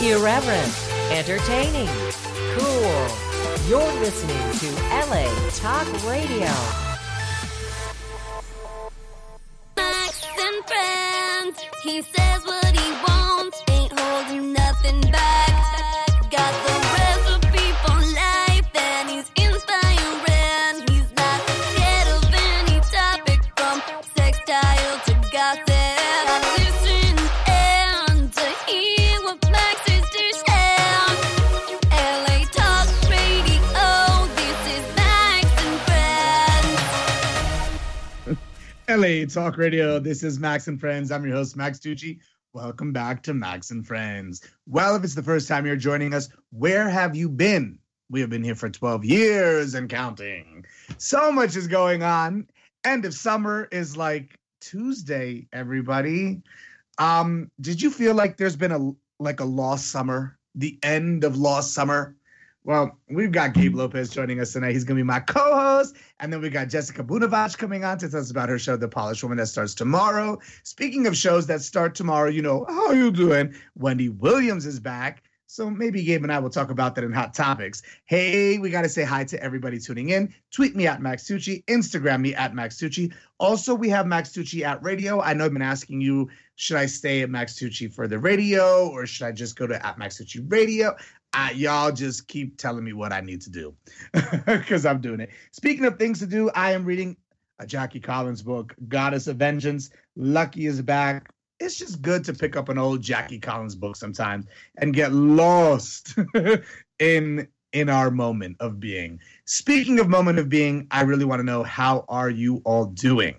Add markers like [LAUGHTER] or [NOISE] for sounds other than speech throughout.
Irreverent, entertaining, cool. You're listening to LA Talk Radio. Max and friends. He says what LA Talk Radio. This is Max and Friends. I'm your host, Max Tucci. Welcome back to Max and Friends. Well, if it's the first time you're joining us, where have you been? We have been here for 12 years and counting. So much is going on. End of summer is like Tuesday, everybody. Um, did you feel like there's been a like a lost summer? The end of lost summer? Well, we've got Gabe Lopez joining us tonight. He's going to be my co-host, and then we got Jessica Bunevacz coming on to tell us about her show, The Polished Woman, that starts tomorrow. Speaking of shows that start tomorrow, you know how you doing? Wendy Williams is back, so maybe Gabe and I will talk about that in Hot Topics. Hey, we got to say hi to everybody tuning in. Tweet me at Max Tucci, Instagram me at Max Tucci. Also, we have Max Tucci at Radio. I know I've been asking you, should I stay at Max Tucci for the radio, or should I just go to at Max Tucci Radio? I, y'all just keep telling me what I need to do [LAUGHS] because I'm doing it. Speaking of things to do, I am reading a Jackie Collins book, Goddess of Vengeance. Lucky is back. It's just good to pick up an old Jackie Collins book sometimes and get lost [LAUGHS] in in our moment of being. Speaking of moment of being, I really want to know how are you all doing?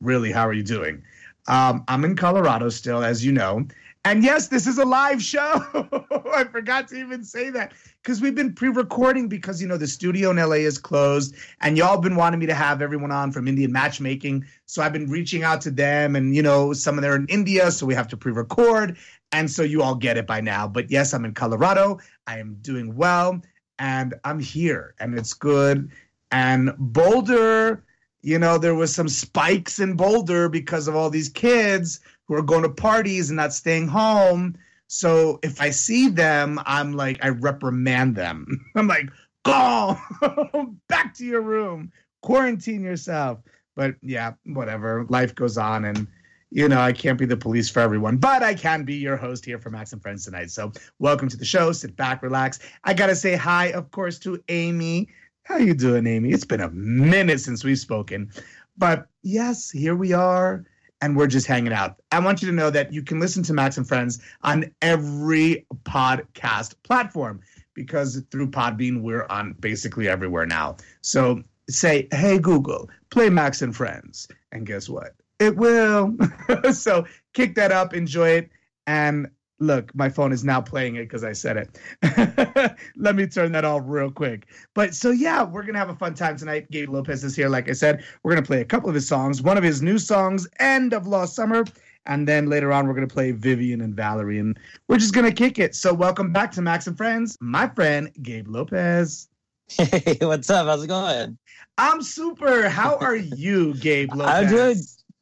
Really, how are you doing? Um, I'm in Colorado still, as you know. And yes, this is a live show. [LAUGHS] I forgot to even say that because we've been pre-recording because you know the studio in LA is closed, and y'all been wanting me to have everyone on from Indian matchmaking. So I've been reaching out to them, and you know some of them are in India, so we have to pre-record, and so you all get it by now. But yes, I'm in Colorado. I am doing well, and I'm here, and it's good. And Boulder, you know, there was some spikes in Boulder because of all these kids who are going to parties and not staying home. So if I see them, I'm like, I reprimand them. [LAUGHS] I'm like, go [LAUGHS] back to your room, quarantine yourself. But yeah, whatever. Life goes on, and you know, I can't be the police for everyone, but I can be your host here for Max and Friends tonight. So welcome to the show. Sit back, relax. I gotta say hi, of course, to Amy. How you doing, Amy? It's been a minute since we've spoken. But yes, here we are and we're just hanging out. I want you to know that you can listen to Max and Friends on every podcast platform because through Podbean, we're on basically everywhere now. So say, hey, Google, play Max and Friends. And guess what? It will. [LAUGHS] so kick that up, enjoy it. And look, my phone is now playing it because I said it. [LAUGHS] Let me turn that off real quick. But so yeah, we're gonna have a fun time tonight. Gabe Lopez is here, like I said. We're gonna play a couple of his songs, one of his new songs, "End of Lost Summer," and then later on we're gonna play Vivian and Valerie, and we're just gonna kick it. So welcome back to Max and Friends, my friend Gabe Lopez. Hey, what's up? How's it going? I'm super. How are you, Gabe Lopez? [LAUGHS] I'm doing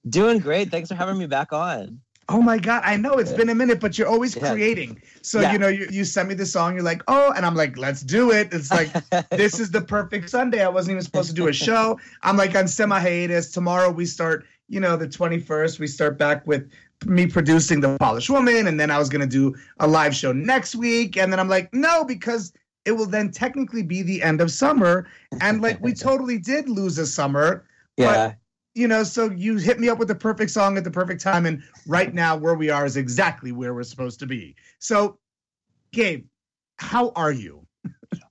doing great. Thanks for having me back on. Oh my God, I know it's been a minute, but you're always Yeah. creating. So, Yeah. you know, you, you send me the song, you're like, oh, and I'm like, let's do it. It's like, [LAUGHS] this is the perfect Sunday. I wasn't even supposed to do a show. I'm like on semi hiatus. Tomorrow we start, you know, the 21st, we start back with me producing The Polished Woman. And then I was going to do a live show next week. And then I'm like, no, because it will then technically be the end of summer. And like, we [LAUGHS] totally did lose a summer yeah. You know, so you hit me up with the perfect song at the perfect time, and right now where we are is exactly where we're supposed to be. So, Gabe, how are you?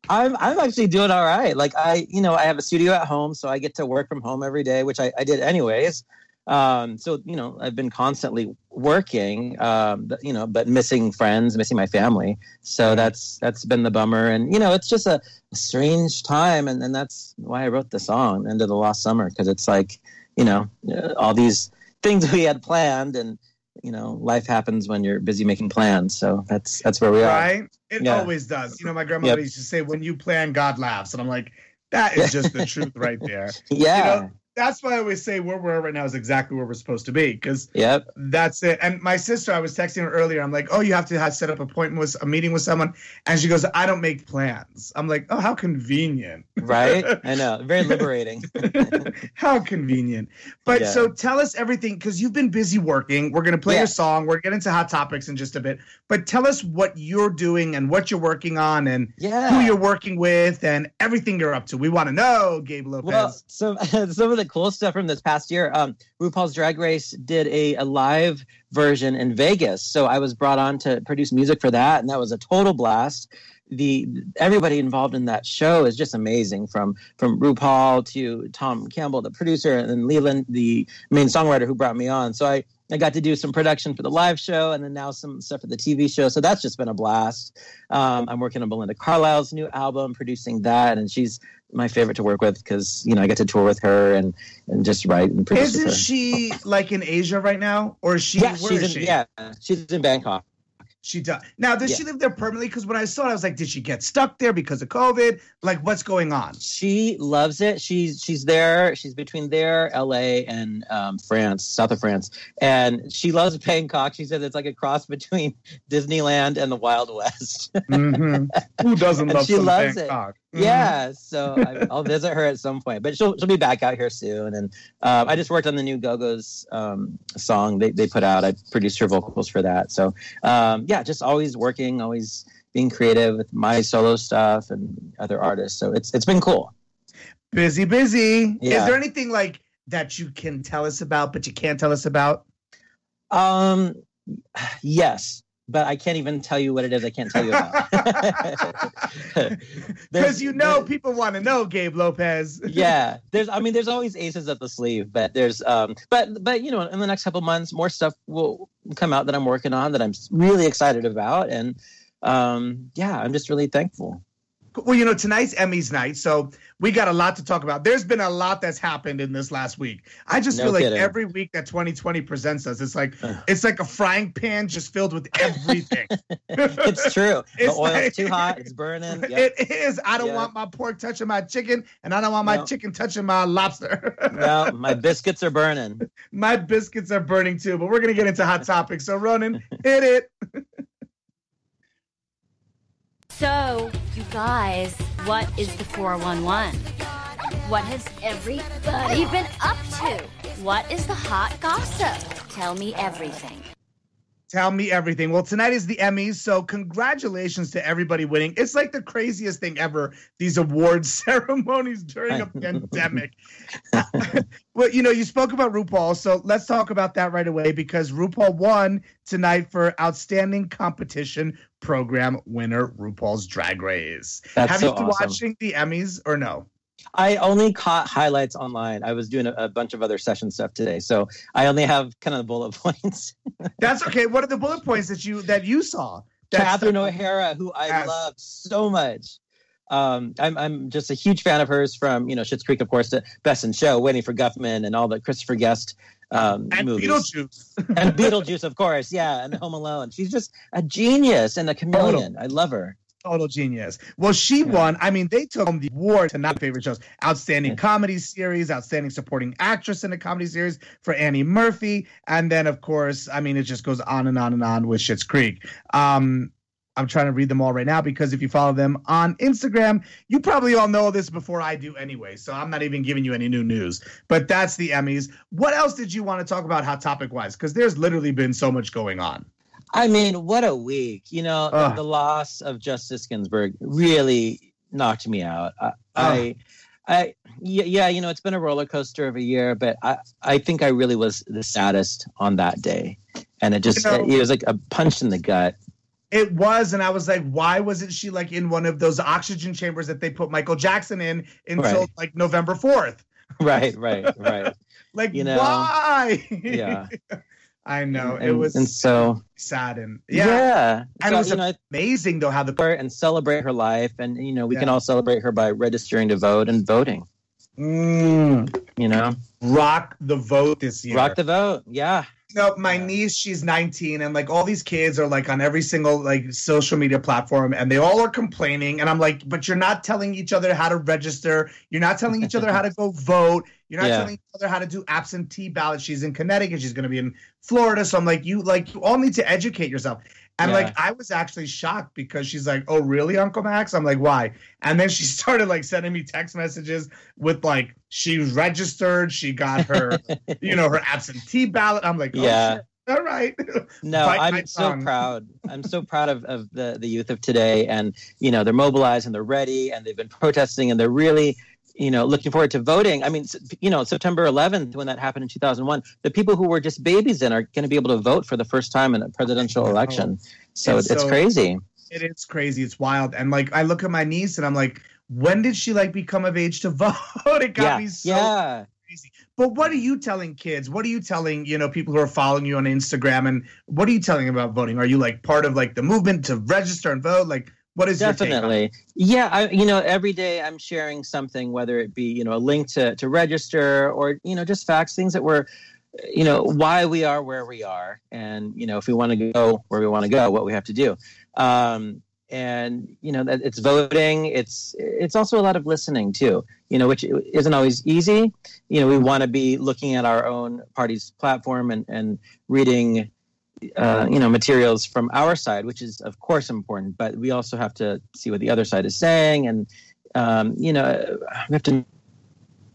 I'm I'm actually doing all right. Like I, you know, I have a studio at home, so I get to work from home every day, which I, I did anyways. Um, so you know, I've been constantly working, um, you know, but missing friends, missing my family. So that's that's been the bummer, and you know, it's just a, a strange time, and and that's why I wrote the song "End of the Lost Summer" because it's like, you know, uh, all these things we had planned, and you know, life happens when you're busy making plans. So that's that's where we are. Right? It Yeah. always does. You know, my grandmother Yep. used to say, "When you plan, God laughs," and I'm like, that is just the truth right there. [LAUGHS] Yeah. You know, that's why I always say where we're at right now is exactly where we're supposed to be because Yep. that's it. And my sister, I was texting her earlier. I'm like, oh, you have to have set up appointment with a meeting with someone, and she goes, I don't make plans. I'm like, oh, how convenient. Right. I know. [LAUGHS] Very liberating. [LAUGHS] How convenient. But Yeah. so tell us everything because you've been busy working. We're going to play Yeah. your song. We're getting into hot topics in just a bit. But tell us what you're doing and what you're working on and Yeah. who you're working with and everything you're up to. We want to know, Gabe Lopez. Well, some [LAUGHS] some of the cool stuff from this past year, um, RuPaul's Drag Race did a, a live version in Vegas, so I was brought on to produce music for that, and that was a total blast. The everybody involved in that show is just amazing, from from RuPaul to Tom Campbell, the producer, and then Leland, the main songwriter who brought me on. So I I got to do some production for the live show, and then now some stuff for the TV show. So that's just been a blast. Um, I'm working on Belinda Carlisle's new album, producing that, and she's my favorite to work with because you know I get to tour with her and and just write and produce Isn't she like in Asia right now? Or is she, yeah, where she's in, she? yeah, she's in Bangkok. She does. Now, does Yeah. she live there permanently? Because when I saw it, I was like, did she get stuck there because of COVID? Like, what's going on? She loves it. She's she's there. She's between there, L.A. and um, France, south of France, and she loves [LAUGHS] Bangkok. She said it's like a cross between [LAUGHS] Disneyland and the Wild West. Mhm. Who doesn't [LAUGHS] love she loves it. Bangkok? Mhm. Yeah, so I, I'll visit her at some point, but she'll she'll be back out here soon. And um, I just worked on the new Go Go's um, song they they put out. I produced her vocals for that. So um, yeah, just always working, always being creative with my solo stuff and other artists. So it's it's been cool. Busy, busy. Is there anything like that you can tell us about, but you can't tell us about? Um, yes, but I can't even tell you what it is. I can't tell you about. [LAUGHS] Because you know people want to know, Gabe Lopez. [LAUGHS] yeah there's i mean there's always aces up the sleeve but there's um but but you know in the next couple months more stuff will come out that i'm working on that i'm really excited about and um yeah i'm just really thankful Well, you know, tonight's Emmys night, so we got a lot to talk about. There's been a lot that's happened in this last week. I just No feel like every week that 2020 presents us, it's like it's like a frying pan just filled with everything. [LAUGHS] it's true [LAUGHS] It's the oil's like- too hot it's burning [LAUGHS] Yep. It is. I don't Yeah. want my pork touching my chicken, and I don't want my No. chicken touching my lobster. no my biscuits are burning my biscuits are burning too, but we're gonna get into hot topics. So Ronan, hit it. So, you guys, what is the 411? What has everybody been up to? What is the hot gossip? Tell me everything. Tell me everything. Well, tonight is the Emmys, so congratulations to everybody winning. It's like the craziest thing ever, these award [LAUGHS] ceremonies during a [LAUGHS] pandemic. [LAUGHS] well, you know, you spoke about RuPaul, so let's talk about that right away because RuPaul won tonight for Outstanding Competition Program winner, RuPaul's Drag Race. That's Have so you been awesome. watching the Emmys or no? I only caught highlights online i was doing a, a bunch of other session stuff today so i only have kind of the bullet [LAUGHS] points That's okay. What are the bullet points that you that you saw? That's Catherine O'Hara, who I Yes. love so much. Um, I'm I'm just a huge fan of hers from you know Schitt's Creek, of course, to Best in Show, Waiting for Guffman, and all the Christopher Guest um, and movies, Beetlejuice. and Beetlejuice, of course, yeah, and Home Alone. She's just a genius and a chameleon. I love her. Total genius. Well, she Yeah. won. I mean, they took home the award to not favorite shows. Outstanding Yeah. comedy series, outstanding supporting actress in a comedy series for Annie Murphy. And then, of course, I mean, it just goes on and on and on with Schitt's Creek. Um, I'm trying to read them all right now because if you follow them on Instagram, you probably all know this before I do anyway. So I'm not even giving you any new news. But that's the Emmys. What else did you want to talk about hot topic wise? Because there's literally been so much going on. I mean, what a week! You know, the, the loss of Justice Ginsburg really knocked me out. I, I, I, yeah, you know, it's been a roller coaster of a year, but I, I think I really was the saddest on that day, and it just, You know- it was like a punch in the gut. It was, and I was like, why wasn't she like in one of those oxygen chambers that they put Michael Jackson in until Right. like November 4th? Right, right, right. [LAUGHS] Like, You know, why? Yeah. [LAUGHS] I know. and, it was and so sad and yeah, yeah. And So, it was you know, amazing though how the and celebrate her life, and you know, we can all celebrate her by registering to vote and voting. Mm, You know, rock the vote this year. rock the vote. Yeah, No, my Yeah. niece, she's 19, and like all these kids are like on every single like social media platform, and they all are complaining. And I'm like, but you're not telling each other how to register. You're not telling each other how to go [LAUGHS] vote. You're not Yeah. telling each other how to do absentee ballots. She's in Connecticut. She's going to be in Florida. So I'm like, you like you all need to educate yourself. And Yeah. like I was actually shocked because she's like, "Oh, really, Uncle Max?" I'm like, "Why?" And then she [LAUGHS] started like sending me text messages with like she was registered, she got her, [LAUGHS] you know, her absentee ballot. I'm like, oh, Yeah. shit. all right. [LAUGHS] No, Bite I'm so tongue. proud. [LAUGHS] I'm so proud of, of the, the youth of today. And, you know, they're mobilized and they're ready and they've been protesting and they're really, you know, looking forward to voting. I mean, you know, September 11th, when that happened in 2001, the people who were just babies then are going to be able to vote for the first time in a presidential election. So It's it's, crazy. It is crazy. It's wild. And like I look at my niece and I'm like, when did she like become of age to [LAUGHS] vote? it got Yeah. me so yeah. crazy. But what are you telling kids? What are you telling, you know, people who are following you on Instagram and what are you telling about voting? Are you like part of like the movement to register and vote? Like what is your take on it? Definitely. Yeah, I you know, every day I'm sharing something, whether it be, you know, a link to to register or, you know, just facts, things that we're you know, why we are where we are and, you know, if we want to go where we want to go, what we have to do. Um and you know that it's voting it's it's also a lot of listening too you know which isn't always easy you know we want to be looking at our own party's platform and and reading uh, you know materials from our side, which is of course important. But we also have to see what the other side is saying, and um, you know we have to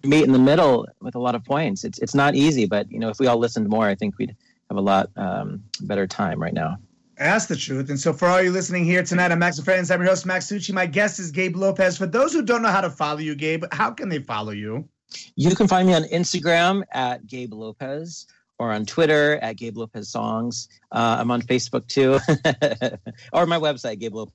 meet in the middle with a lot of points. It's it's not easy, but you know if we all listened more, I think we'd have a lot um, better time right now. That's the truth. And so, for all you listening here tonight, I'm Max and Friends. I'm your host, Max Tucci. My guest is Gabe Lopez. For those who don't know how to follow you, Gabe, how can they follow you? You can find me on Instagram at Gabe Lopez or on Twitter at Gabe Lopez Songs. Uh, I'm on Facebook too, [LAUGHS] or my website, Gabe Lopez.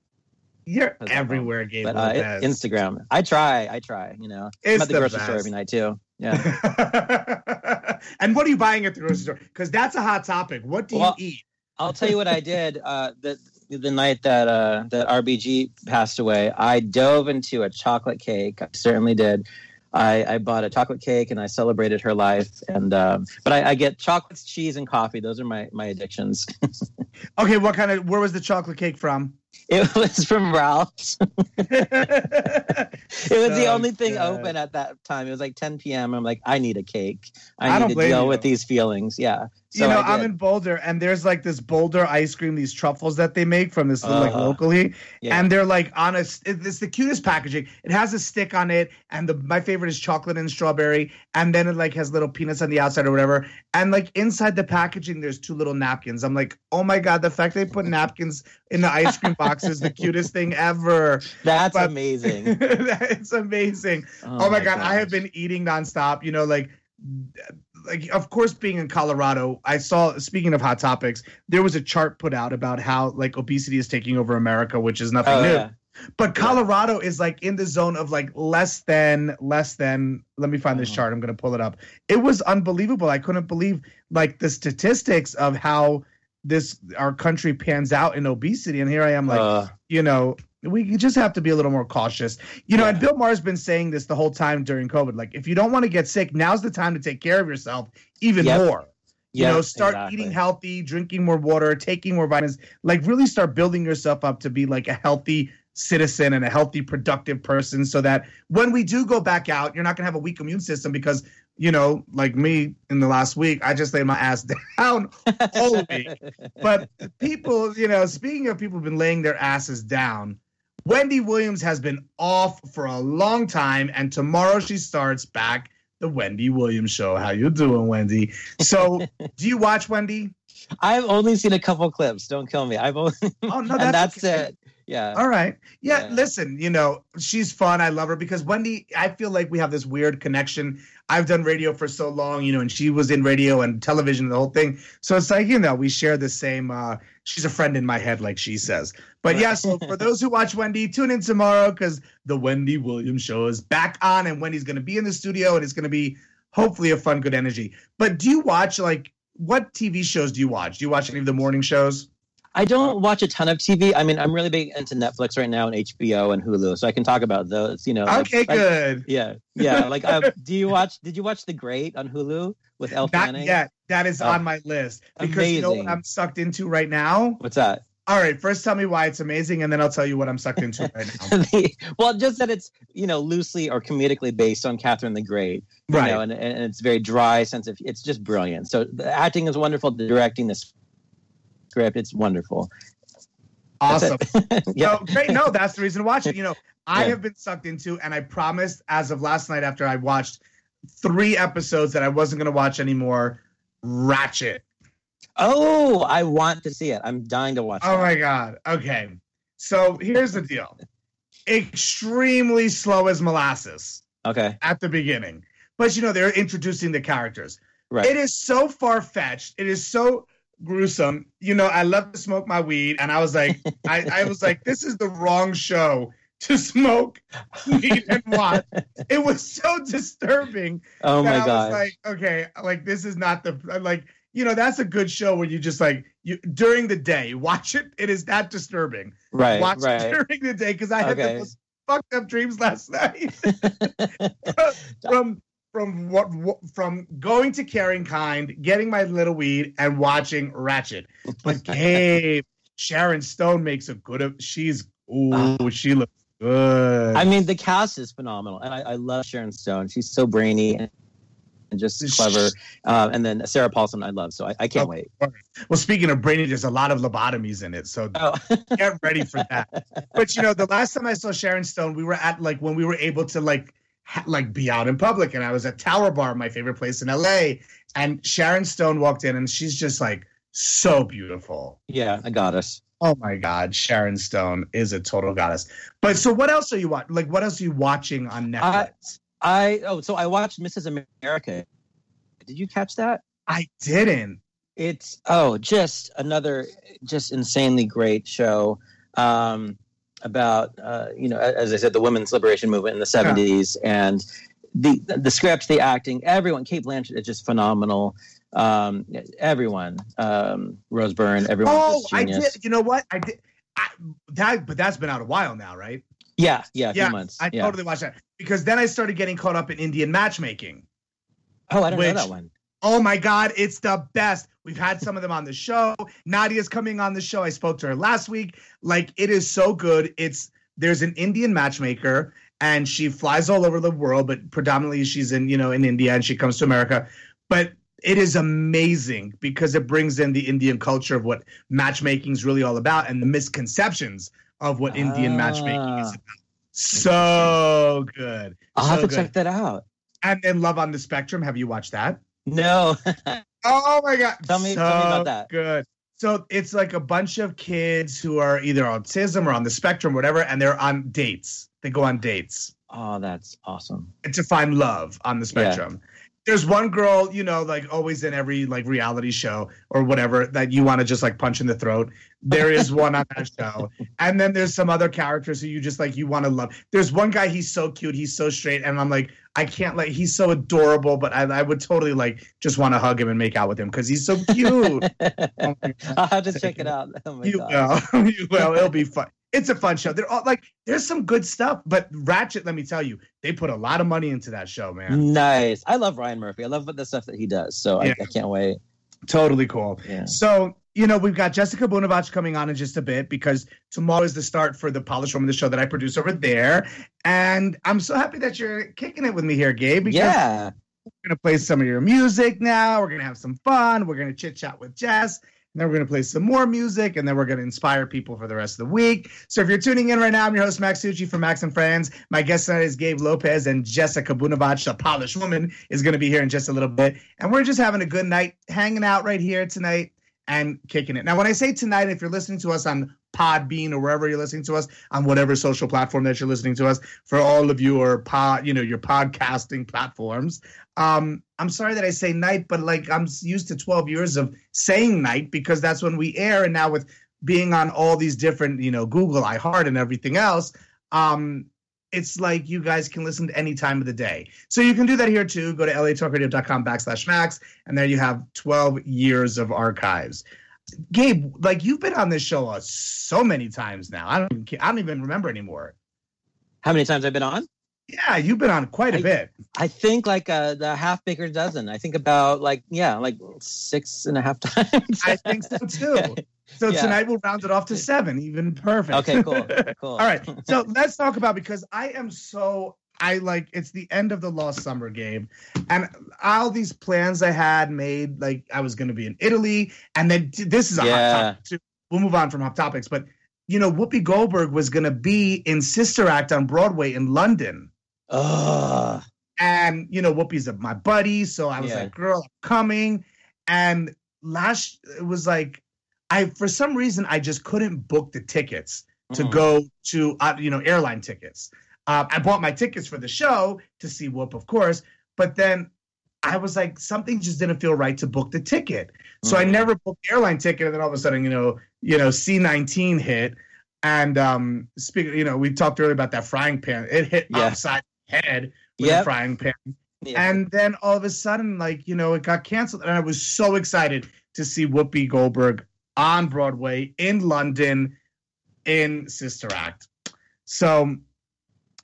You're everywhere, Gabe But uh, Lopez. Instagram, I try, I try. You know, It's I'm at the, the grocery store every night too. Yeah. [LAUGHS] and what are you buying at the grocery store? Because that's a hot topic. What do Well, you eat? I'll tell you what I did. Uh, the the night that uh, that RBG passed away, I dove into a chocolate cake. I certainly did. I, I bought a chocolate cake and I celebrated her life. And um, but I, I get chocolates, cheese, and coffee. Those are my my addictions. [LAUGHS] Okay, what kind of? Where was the chocolate cake from? It [LAUGHS] was from Ralph's. [LAUGHS] It was the So only thing open at that time. It was like 10 p.m. I'm like, I need a cake. I I don't need to deal you. with these feelings. Yeah. So you know, I'm in Boulder, and there's like this Boulder ice cream, these truffles that they make from this like Uh-huh. locally, Yeah. and they're like on a. It's the cutest packaging. It has a stick on it, and the my favorite is chocolate and strawberry, and then it like has little peanuts on the outside or whatever, and like inside the packaging, there's two little napkins. I'm like, oh my god, the fact they put [LAUGHS] napkins in the ice cream box is the cutest thing ever. That's but- amazing. [LAUGHS] it's amazing. Oh, my god, I have been eating nonstop. You know, like, like of course, being in Colorado, I saw. Speaking of hot topics, there was a chart put out about how like obesity is taking over America, which is nothing Oh, new. yeah. But Colorado is like in the zone of like less than less than. Let me find this Mhm. chart. I'm gonna pull it up. It was unbelievable. I couldn't believe like the statistics of how this our country pans out in obesity. And here I am, like Uh, you know, we just have to be a little more cautious. You know, and Bill Maher's been saying this the whole time during COVID. Like, if you don't want to get sick, now's the time to take care of yourself even Yep. more. You yeah, know, start exactly. eating healthy, drinking more water, taking more vitamins. Like, really start building yourself up to be like a healthy citizen and a healthy, productive person so that when we do go back out, you're not going to have a weak immune system because, you know, like me in the last week, I just laid my ass [LAUGHS] down all week but people, you know, speaking of people who've been laying their asses down, Wendy Williams has been off for a long time, and tomorrow she starts back the Wendy Williams show. How you doing, Wendy? So, do you watch Wendy? [LAUGHS] I've only seen a couple clips. Don't kill me. I've only, Oh no, [LAUGHS] and that's okay. it. Yeah. All right. Yeah, Yeah. listen, you know, she's fun. I love her because Wendy, I feel like we have this weird connection. I've done radio for so long, you know, and she was in radio and television and the whole thing. So it's like, you know, we share the same uh she's a friend in my head, like she says. But yeah, so for [LAUGHS] those who watch Wendy, tune in tomorrow because the Wendy Williams show is back on and Wendy's gonna be in the studio and it's gonna be hopefully a fun, good energy. But do you watch like what TV shows do you watch? Do you watch any of the morning shows? I don't watch a ton of TV. I mean, I'm really big into Netflix right now and HBO and Hulu, so I can talk about those. You know. Okay, like- good. yeah, yeah. Like, uh, do you watch? Did you watch The Great on Hulu with Elle Not Fanning? yet. That is Oh. on my list because you know what I'm sucked into right now. What's that? All right, first tell me why it's amazing, and then I'll tell you what I'm sucked into right now. [LAUGHS] The- well, just that it's you know loosely or comedically based on Catherine the Great, you Right. know, and, and it's very dry sense of it's just brilliant. So the acting is wonderful, the directing, the script, it's wonderful. Awesome. [LAUGHS] yeah, No, great. No, that's the reason to watch it. You know, [LAUGHS] I Yeah. have been sucked into, and I promised as of last night after I watched three episodes that I wasn't going to watch anymore. Ratched. Oh, I want to see it. I'm dying to watch. Oh that. my god. Okay. So here's the deal. Extremely slow as molasses Okay, at the beginning. But you know, they're introducing the characters. right. It is so far fetched. It is so gruesome. You know, I love to smoke my weed, and I was like, [LAUGHS] I, I was like, this is the wrong show to smoke [LAUGHS] weed and watch. It was so disturbing. oh my I god. was like, okay, like this is not the like. You know, that's a good show where you just like you during the day watch it. It is that disturbing. right, watch right. it during the day because I had Okay. the most fucked up dreams last [LAUGHS] night from from what, what from going to Caring Kind, getting my little weed, and watching Ratched. But [LAUGHS] Gabe, Sharon Stone makes a good. She's ooh, she looks good. I mean, the cast is phenomenal, and I, I love Sharon Stone. She's so brainy and, and just clever. Uh, and then Sarah Paulson, I love. So I, I can't Oh. wait. well, speaking of brainy, there's a lot of lobotomies in it, so Oh, [LAUGHS] get ready for that. But you know, the last time I saw Sharon Stone, we were at like when we were able to like like be out in public, and I was at Tower Bar, my favorite place in LA, and Sharon Stone walked in, and she's just like so beautiful. yeah, a goddess. Oh my God, Sharon Stone is a total goddess. But so, what else are you watching? Like, what else are you watching on Netflix? I oh, so I watched Mrs. America. Did you catch that? I didn't. It's oh, just another just insanely great show um, about uh, you know, as I said, the women's liberation movement in the seventies, and the the script, the acting, everyone. Cate Blanchett is just phenomenal. Um, everyone, um, Rose Byrne, everyone. Oh, I did. You know what? I did. I, that, but that's been out a while now, right? Yeah, yeah, a few Yeah, months. I yeah. totally watched that because then I started getting caught up in Indian matchmaking. oh, I don't which- know that one. Oh my God, it's the best. We've had some of them on the show. Nadia's coming on the show. I spoke to her last week. Like, it is so good. It's there's an Indian matchmaker and she flies all over the world, but predominantly she's in, you know, in India and she comes to America. But it is amazing because it brings in the Indian culture of what matchmaking is really all about and the misconceptions of what Indian matchmaking is Ah. about. So good. I'll have to good. check that out. And then Love on the Spectrum. Have you watched that? No, [LAUGHS] Oh my god! Tell me- tell me about that. Good. So it's like a bunch of kids who are either autism or on the spectrum, whatever, and they're on dates. They go on dates oh, that's awesome. to find love on the spectrum. There's one girl, you know, like always in every like reality show or whatever that you want to just like punch in the throat. There is one on that show, and then there's some other characters who you just like you want to love. There's one guy, he's so cute, he's so straight, and I'm like, I can't like, he's so adorable, but I, I would totally like just want to hug him and make out with him because he's so cute. Oh. [LAUGHS] I'll have to check it out. Oh my You God. will. [LAUGHS] you will. It'll be fun. It's a fun show. They're all like, there's some good stuff, but Ratched, let me tell you, they put a lot of money into that show, man. Nice. I love Ryan Murphy. I love the stuff that he does. So Yeah. I, I can't wait. Totally cool. Yeah. So, you know, we've got Jessica Bunevacz coming on in just a bit because tomorrow is the start for the Polished Woman, the show that I produce over there. And I'm so happy that you're kicking it with me here, Gabe, because Yeah. we're going to play some of your music now. We're going to have some fun. We're going to chit chat with Jess. Then we're going to play some more music, and then we're going to inspire people for the rest of the week. So if you're tuning in right now, I'm your host, Max Tucci from Max and Friends. My guest tonight is Gabe Lopez, and Jessica Bunevacz, the Polished woman, is going to be here in just a little bit. And we're just having a good night, hanging out right here tonight and kicking it. Now, when I say tonight, if you're listening to us on Podbean or wherever you're listening to us, on whatever social platform that you're listening to us, for all of your pod, you know, your podcasting platforms, um, I'm sorry that I say night, but like I'm used to 12 years of saying night because that's when we air. And now with being on all these different, you know, Google, iHeart, and everything else, um, it's like you guys can listen to any time of the day. So you can do that here too. Go to latalkradio.com backslash max, and there you have 12 years of archives. Gabe, like you've been on this show uh, so many times now. I don't even, I don't even remember anymore. How many times I've been on? Yeah, you've been on quite a I- bit. I think like uh, the half baker dozen. I think about like yeah, like six and a half [LAUGHS] times. I think so too. [LAUGHS] So Yeah. tonight we'll round it off to seven, even perfect. okay, cool, [LAUGHS] cool. All right. So let's talk about because I am so I like it's the end of the lost summer Gabe, and all these plans I had made, like I was going to be in Italy, and then this is a hot topic too. We'll move on from hot topics, but you know, Whoopi Goldberg was going to be in Sister Act on Broadway in London. Ugh. And you know, Whoopi's my buddy, so I was Yeah. like, "Girl, I'm coming." And last, it was like, I for some reason I just couldn't book the tickets to Mhm. go to uh, you know airline tickets. Uh, I bought my tickets for the show to see Whoop, of course, but then I was like, something just didn't feel right to book the ticket, so I Mhm. never booked the airline ticket. And then all of a sudden, you know, you know, C nineteen hit, and um, speaking, you know, we talked earlier about that frying pan. It hit Yeah. upside the head with a frying pan. Yeah. And then all of a sudden, like, you know, it got canceled. And I was so excited to see Whoopi Goldberg on Broadway in London in Sister Act. So,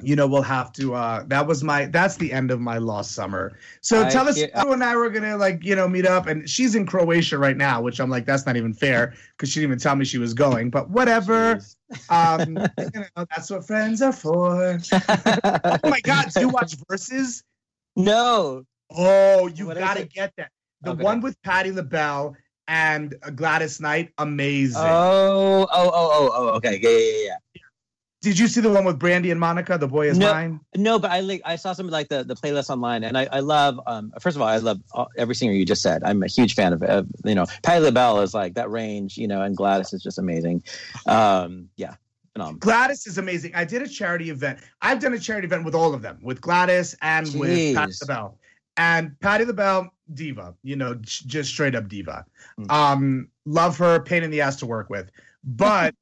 you know, we'll have to uh that was my that's the end of my lost summer. So I tell us you and I were gonna like, you know, meet up and she's in Croatia right now, which I'm like, that's not even fair because she didn't even tell me she was going, but whatever. [LAUGHS] Um, you know, that's what friends are for. Oh my god, do you [LAUGHS] watch Verzuz? no. Oh, you What gotta get that. The Okay. one with Patti LaBelle and Gladys Knight, amazing. Oh, oh, oh, oh, oh. Okay. Yeah, yeah, yeah. Did you see the one with Brandy and Monica? The boy is No. mine. No, but I like I saw some like the the playlist online, and I I love. Um, first of all, I love all, every singer you just said. I'm a huge fan of, of you know, Patti LaBelle is like that range, you know, and Gladys is just amazing. Um, yeah, phenomenal. Gladys is amazing. I did a charity event. I've done a charity event with all of them, with Gladys and with Patti Jeez. LaBelle. And Patti LaBelle, diva, you know, j- just straight up diva. Mm. Um, love her, pain in the ass to work with. But,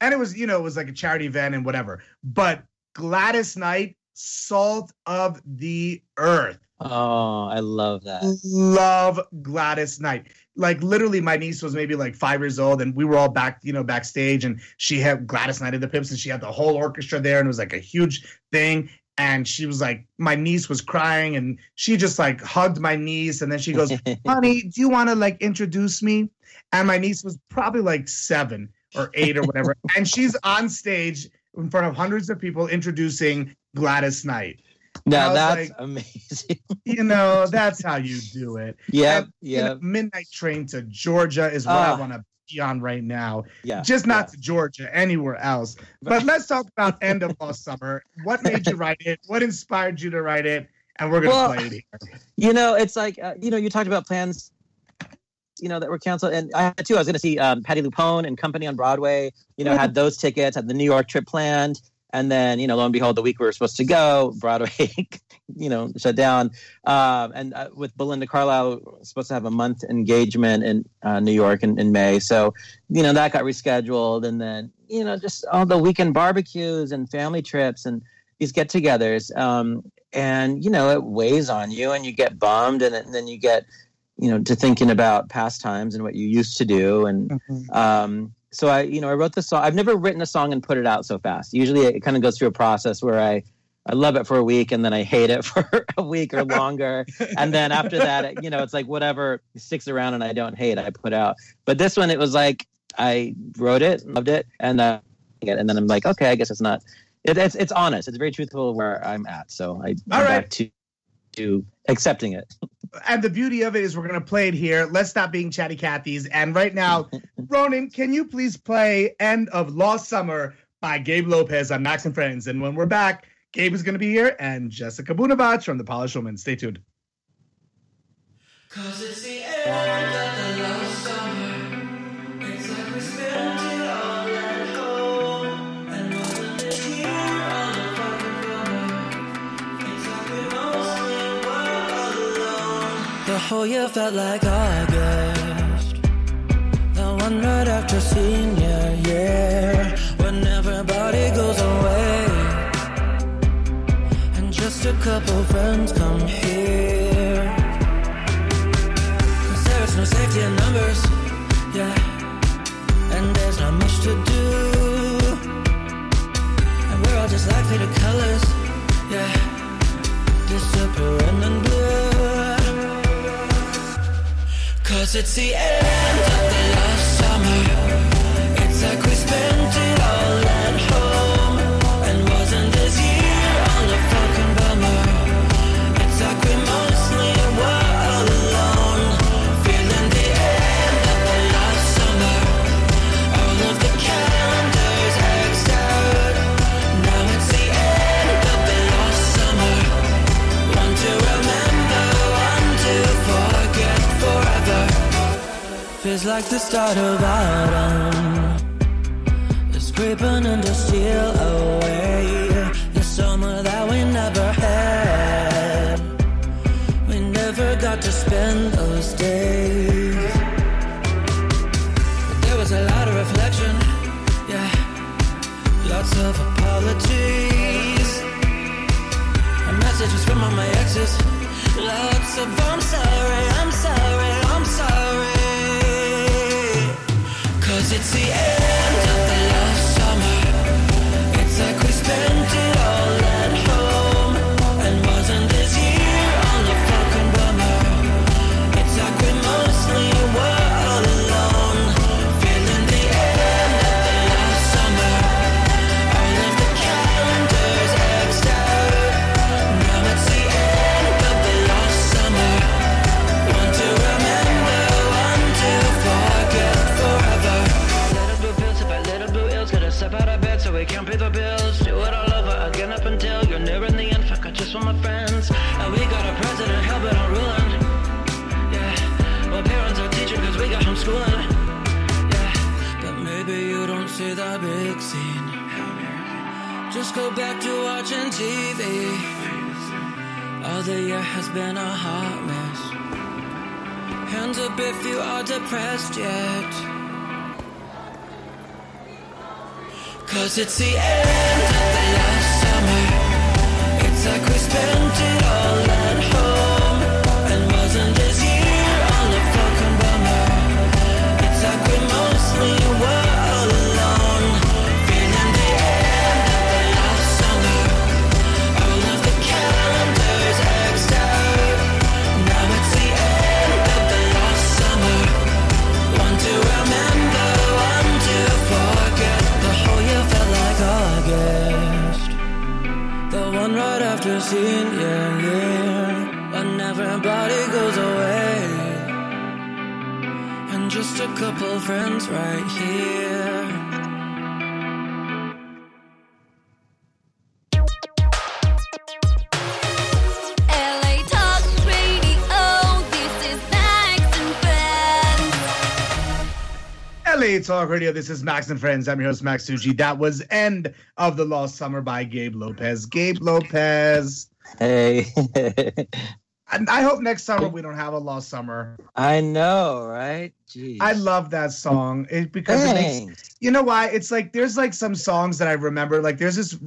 and it was, you know, it was like a charity event and whatever. But Gladys Knight, salt of the earth. Oh, I love that. love Gladys Knight. Like literally, my niece was maybe like five years old, and we were all back, you know, backstage, and she had Gladys Knight at the Pips, and she had the whole orchestra there, and it was like a huge thing. And she was like, my niece was crying, and she just like hugged my niece, and then she goes, [LAUGHS] "Honey, do you want to like introduce me?" And my niece was probably like seven or eight or whatever, [LAUGHS] and she's on stage in front of hundreds of people introducing Gladys Knight. Now that's like- amazing. [LAUGHS] You know, that's how you do it. Yeah, And, you know, yep, midnight train to Georgia is what I Ah. want to be on right now. yeah. Just not yeah. to Georgia, anywhere else. But let's talk about End of Lost Summer. What made you write it? What inspired you to write it? And we're gonna Well, play it here. You know, it's like uh, you know, you talked about plans, you know, that were canceled, and I had too. I was going to see um, Patti LuPone and Company on Broadway. You know, had those tickets, had the New York trip planned, and then you know, lo and behold, the week we were supposed to go, Broadway, [LAUGHS] you know, shut down. Um, and uh, with Belinda Carlisle, supposed to have a month engagement in uh, New York in, in May, so you know that got rescheduled, and then you know, just all the weekend barbecues and family trips and these get-togethers. Um, and you know it weighs on you and you get bummed and, and then you get you know to thinking about past times and what you used to do. And um so i you know i wrote the song i've never written a song and put it out so fast. Usually it kind of goes through a process where i i love it for a week and then i hate it [LAUGHS] for a week or longer. And then after that you know it's like whatever sticks around and i don't hate i put out. But this one it was like i wrote it loved it and uh and then i'm like okay i guess it's not it, it's it's honest. It's very truthful where i'm at. So i All I'm right. back to to accepting it [LAUGHS] And the beauty of it is we're gonna play it here. Let's stop being chatty Cathy's. And right now, [LAUGHS] Ronan, can you please play End of Lost Summer by Gabe Lopez on Max and Friends? And when we're back, Gabe is gonna be here and Jessica Bunevacz from the Polished Woman. Stay tuned. Cause it's the end The whole year felt like August. The one right after senior year. When everybody goes away. And just a couple friends come here. Cause there's no safety in numbers. yeah. And there's not much to do. And we're all just like faded colors, yeah. Disappearing in blue. It's the end Feels like the start of autumn. It's creeping in to steal away the summer that we never had. We never got to spend those days. But there was a lot of reflection, yeah. Lots of apologies. And messages from all my exes. Lots of LA Talk Radio. This is Max and Friends. I'm your host, Max Tucci. That was End of the Lost Summer by Gabe Lopez. Gabe Lopez. Hey, [LAUGHS] I hope next summer we don't have a Lost Summer. I know, right? Jeez. I love that song it, because it makes you know why it's like there's like some songs that I remember like there's this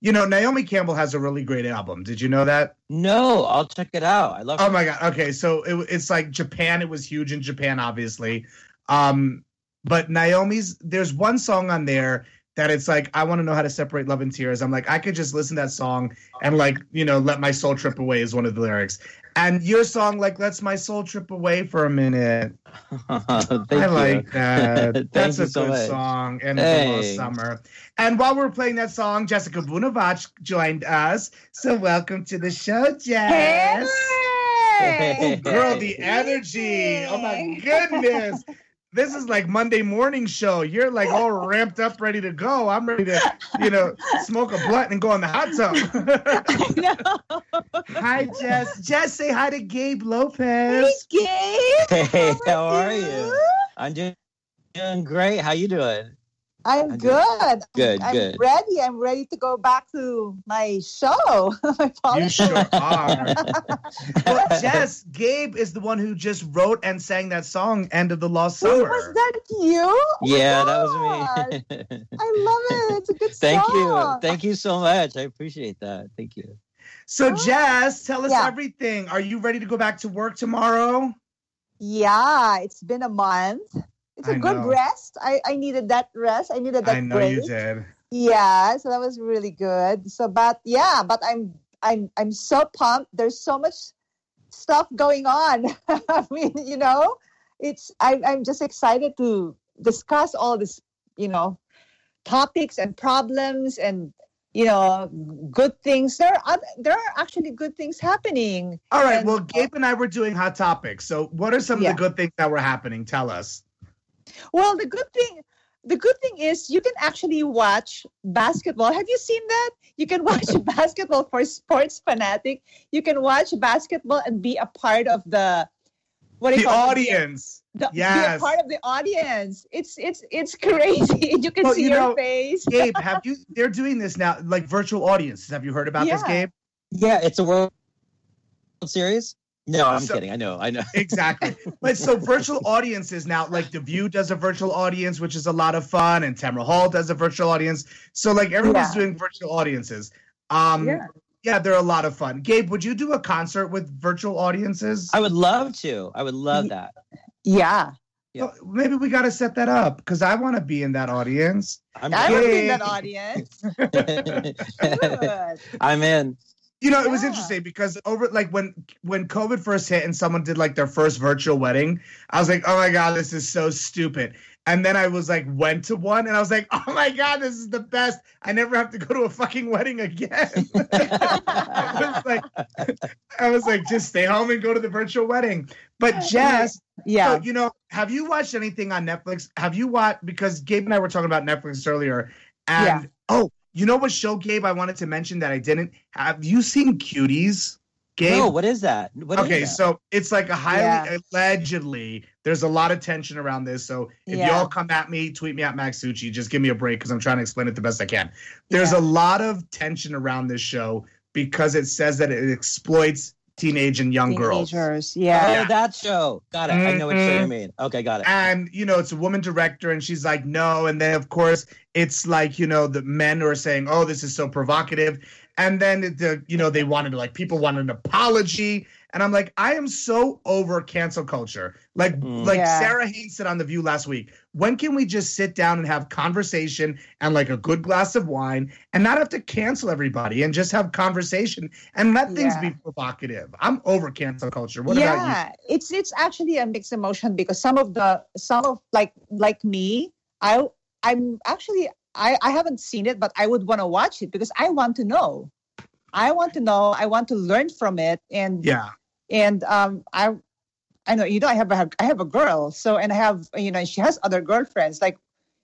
you know Naomi Campbell has a really great album. Did you know that? No, I'll check it out. I love. Oh my god. Okay, so it, it's like Japan. It was huge in Japan, obviously. Um, but Naomi's there's one song on there that it's like I want to know how to separate love and tears. I'm like I could just listen to that song and like you know let my soul trip away is one of the lyrics. And your song like lets my soul trip away for a minute. [LAUGHS] Thank I you. like that. [LAUGHS] Thank That's you a so good much. song. And it's a lost summer. And while we're playing that song, Jessica Bunevacz joined us. So welcome to the show, Jess. Oh, girl, the energy. Oh my goodness. This is like Monday morning show. You're like all ramped up, ready to go. I'm ready to, you know, smoke a blunt and go in the hot tub. [LAUGHS] hi, Jess. Jess, say hi to Gabe Lopez. Hey, Gabe. Hey, how are you? I'm doing, doing great. How you doing? I'm I'm good. Good, I'm good. ready. I'm ready to go back to my show. [LAUGHS] my You sure [LAUGHS] are. well, Jess, Gabe is the one who just wrote and sang that song, End of the Lost Wait, Summer. was that you? Oh yeah, that was me. [LAUGHS] I love it. It's a good song. Thank you. Thank you so much. I appreciate that. Thank you. So, Jess, tell us Yeah. everything. Are you ready to go back to work tomorrow? Yeah, it's been a month. It's a I good know. rest. I, I needed that rest. I needed that I know break. you did. Yeah, so that was really good. So, but yeah, but I'm I'm I'm so pumped. There's so much stuff going on. [LAUGHS] I mean, you know, it's I, I'm just excited to discuss all this, you know, topics and problems and you know good things. There are there are actually good things happening. All right. And- Well, Gabe and I were doing hot topics. So, what are some Yeah. of the good things that were happening? Tell us. Well, the good thing, the good thing is you can actually watch basketball. Have you seen that? You can watch [LAUGHS] basketball for sports fanatic. You can watch basketball and be a part of the what The call it? audience. The, Be Yes. a part of the audience. It's it's it's crazy. [LAUGHS] You can Well, see you your know, face. Gabe, have [LAUGHS] you? They're doing this now, like virtual audiences. Have you heard about this, Yeah. Gabe? Yeah, it's a World Series. No, I'm So- kidding. I know. I know. [LAUGHS] Exactly. but so virtual audiences now, like The View does a virtual audience, which is a lot of fun, and Tamron Hall does a virtual audience. So like everyone's Yeah. doing virtual audiences. Um, Yeah. yeah, they're a lot of fun. Gabe, would you do a concert with virtual audiences? I would love to. I would love that. Yeah, Yeah. Well, maybe we got to set that up because I want to be in that audience. I'm, I was in that audience. [LAUGHS] I'm in. You know, it was interesting because over like when when COVID first hit and someone did like their first virtual wedding, I was like, oh my god, this is so stupid. And then I was like, went to one, and I was like, oh my god, this is the best. I never have to go to a fucking wedding again. [LAUGHS] I was like, I was like, just stay home and go to the virtual wedding. But Jess, Yeah. so, you know, have you watched anything on Netflix? Have you watched because Gabe and I were talking about Netflix earlier, and Yeah. oh, you know what show, Gabe? I wanted to mention that I didn't. Have you seen Cuties, Gabe? No, what is that? What is okay, that? so it's like a highly Yeah. allegedly. There's a lot of tension around this. So if Yeah. y'all come at me, tweet me at MaxTucci. Just give me a break because I'm trying to explain it the best I can. There's Yeah. a lot of tension around this show because it says that it exploits teenage and young girls. Teenagers. Oh, Yeah. that show. Got it. I know what show you Mhm. mean. Okay, got it. and you know it's a woman director and she's like no and then of course it's like you know the men are saying oh this is so provocative and then the you know they wanted like people wanted an apology and i'm like i am so over cancel culture. Like Mm. like Yeah. Sara Haines said on the view last week when can we just sit down and have conversation and like a good glass of wine and not have to cancel everybody and just have conversation and let things Yeah. be provocative? I'm over cancel culture. What about you? Yeah. It's it's actually a mixed emotion because some of the some of like like me i i'm actually i i haven't seen it but i would want to watch it because i want to know. I want to know. I want to learn from it and yeah and um i i know you know i have a i have a girl so and i have you know she has other girlfriends like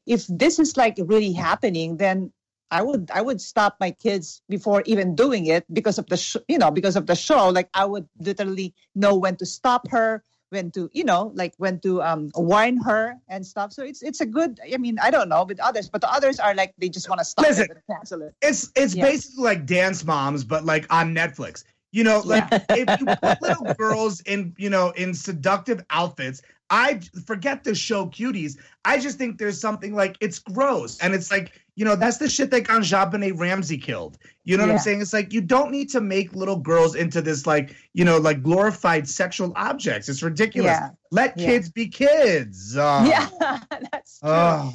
if this is like really happening then i would i would stop my kids before even doing it because of the sh- you know because of the show like i would literally know when to stop her when to you know like when to um warn her and stuff so it's it's a good i mean i don't know with others but the others are like they just want to stop Listen. it and cancel it It's it's Yeah. basically like Dance Moms, but like on Netflix. You know, like if you put little girls in, you know, in seductive outfits, I forget the show cuties. I just think there's something like it's gross. And it's like, you know, that's the shit that JonBenét Ramsey killed. You know what I'm saying? It's like you don't need to make little girls into this like, you know, like glorified sexual objects. It's ridiculous. yeah Let Yeah. kids be kids. Oh. yeah [LAUGHS] that's true Oh.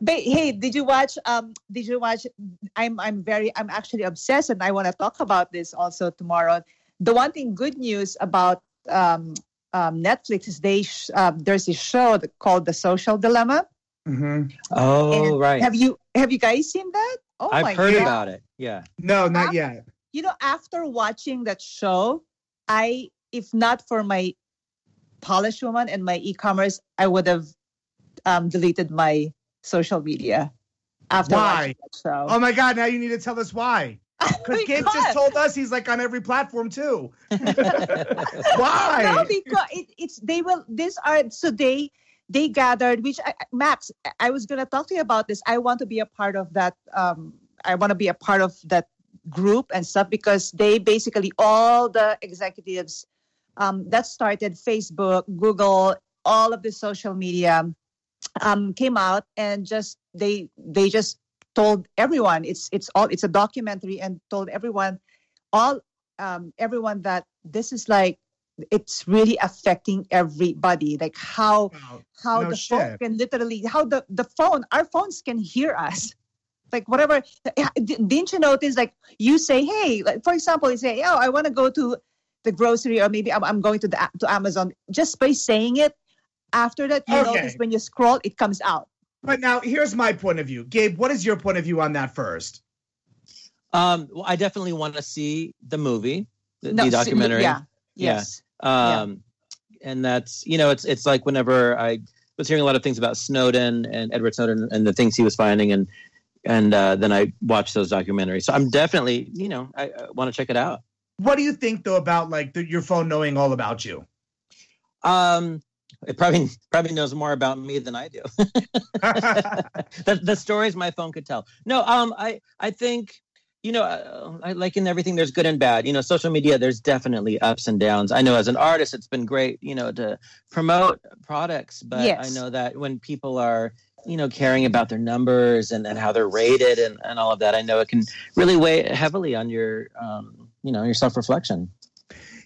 But hey, did you watch? Um, did you watch? I'm I'm very I'm actually obsessed, and I want to talk about this also tomorrow. The one thing, good news about um, um, Netflix is they sh- uh, there's a show called The Social Dilemma. Mhm. Oh, And right. Have you have you guys seen that? Oh I've heard God. about it. Yeah. No, not yet. You know, after watching that show, I if not for my Polished woman and my e-commerce, I would have um, deleted my social media after Why? watching that show. Oh my God! Now you need to tell us why. [LAUGHS] Because Gabe just told us he's like on every platform too. [LAUGHS] [LAUGHS] why? no because it, it's they will these are so they they gathered which I, max i was going to talk to you about this. I want to be a part of that um i want to be a part of that group and stuff because they basically all the executives um that started facebook google all of the social media um came out and just they they just told everyone it's it's all it's a documentary and told everyone all um everyone that this is like it's really affecting everybody. Like how Wow. how No the phone can literally how the the phone our phones can hear us like whatever didn't you notice like you say hey like for example you say oh i want to go to the grocery or maybe i'm, I'm going to the to amazon just by saying it after that you Okay. notice when you scroll it comes out But now here's my point of view. Gabe, what is your point of view on that first? Um, well, I definitely want to see the movie, the, No, the see- documentary. yeah Yeah. yes Um, and that's you know, it's it's like whenever I was hearing a lot of things about Snowden and Edward Snowden and the things he was finding, and and uh, then I watched those documentaries. So I'm definitely, you know, I, I want to check it out. What do you think though about like the, your phone knowing all about you? Um, it probably probably knows more about me than I do. [LAUGHS] [LAUGHS] the, the stories my phone could tell. No, um, I I think you know, uh, I, like in everything, there's good and bad. You know, social media, there's definitely ups and downs. I know as an artist, it's been great, you know, to promote products, but Yes. I know that when people are you know caring about their numbers and, and how they're rated and, and all of that i know it can really weigh heavily on your um, you know your self-reflection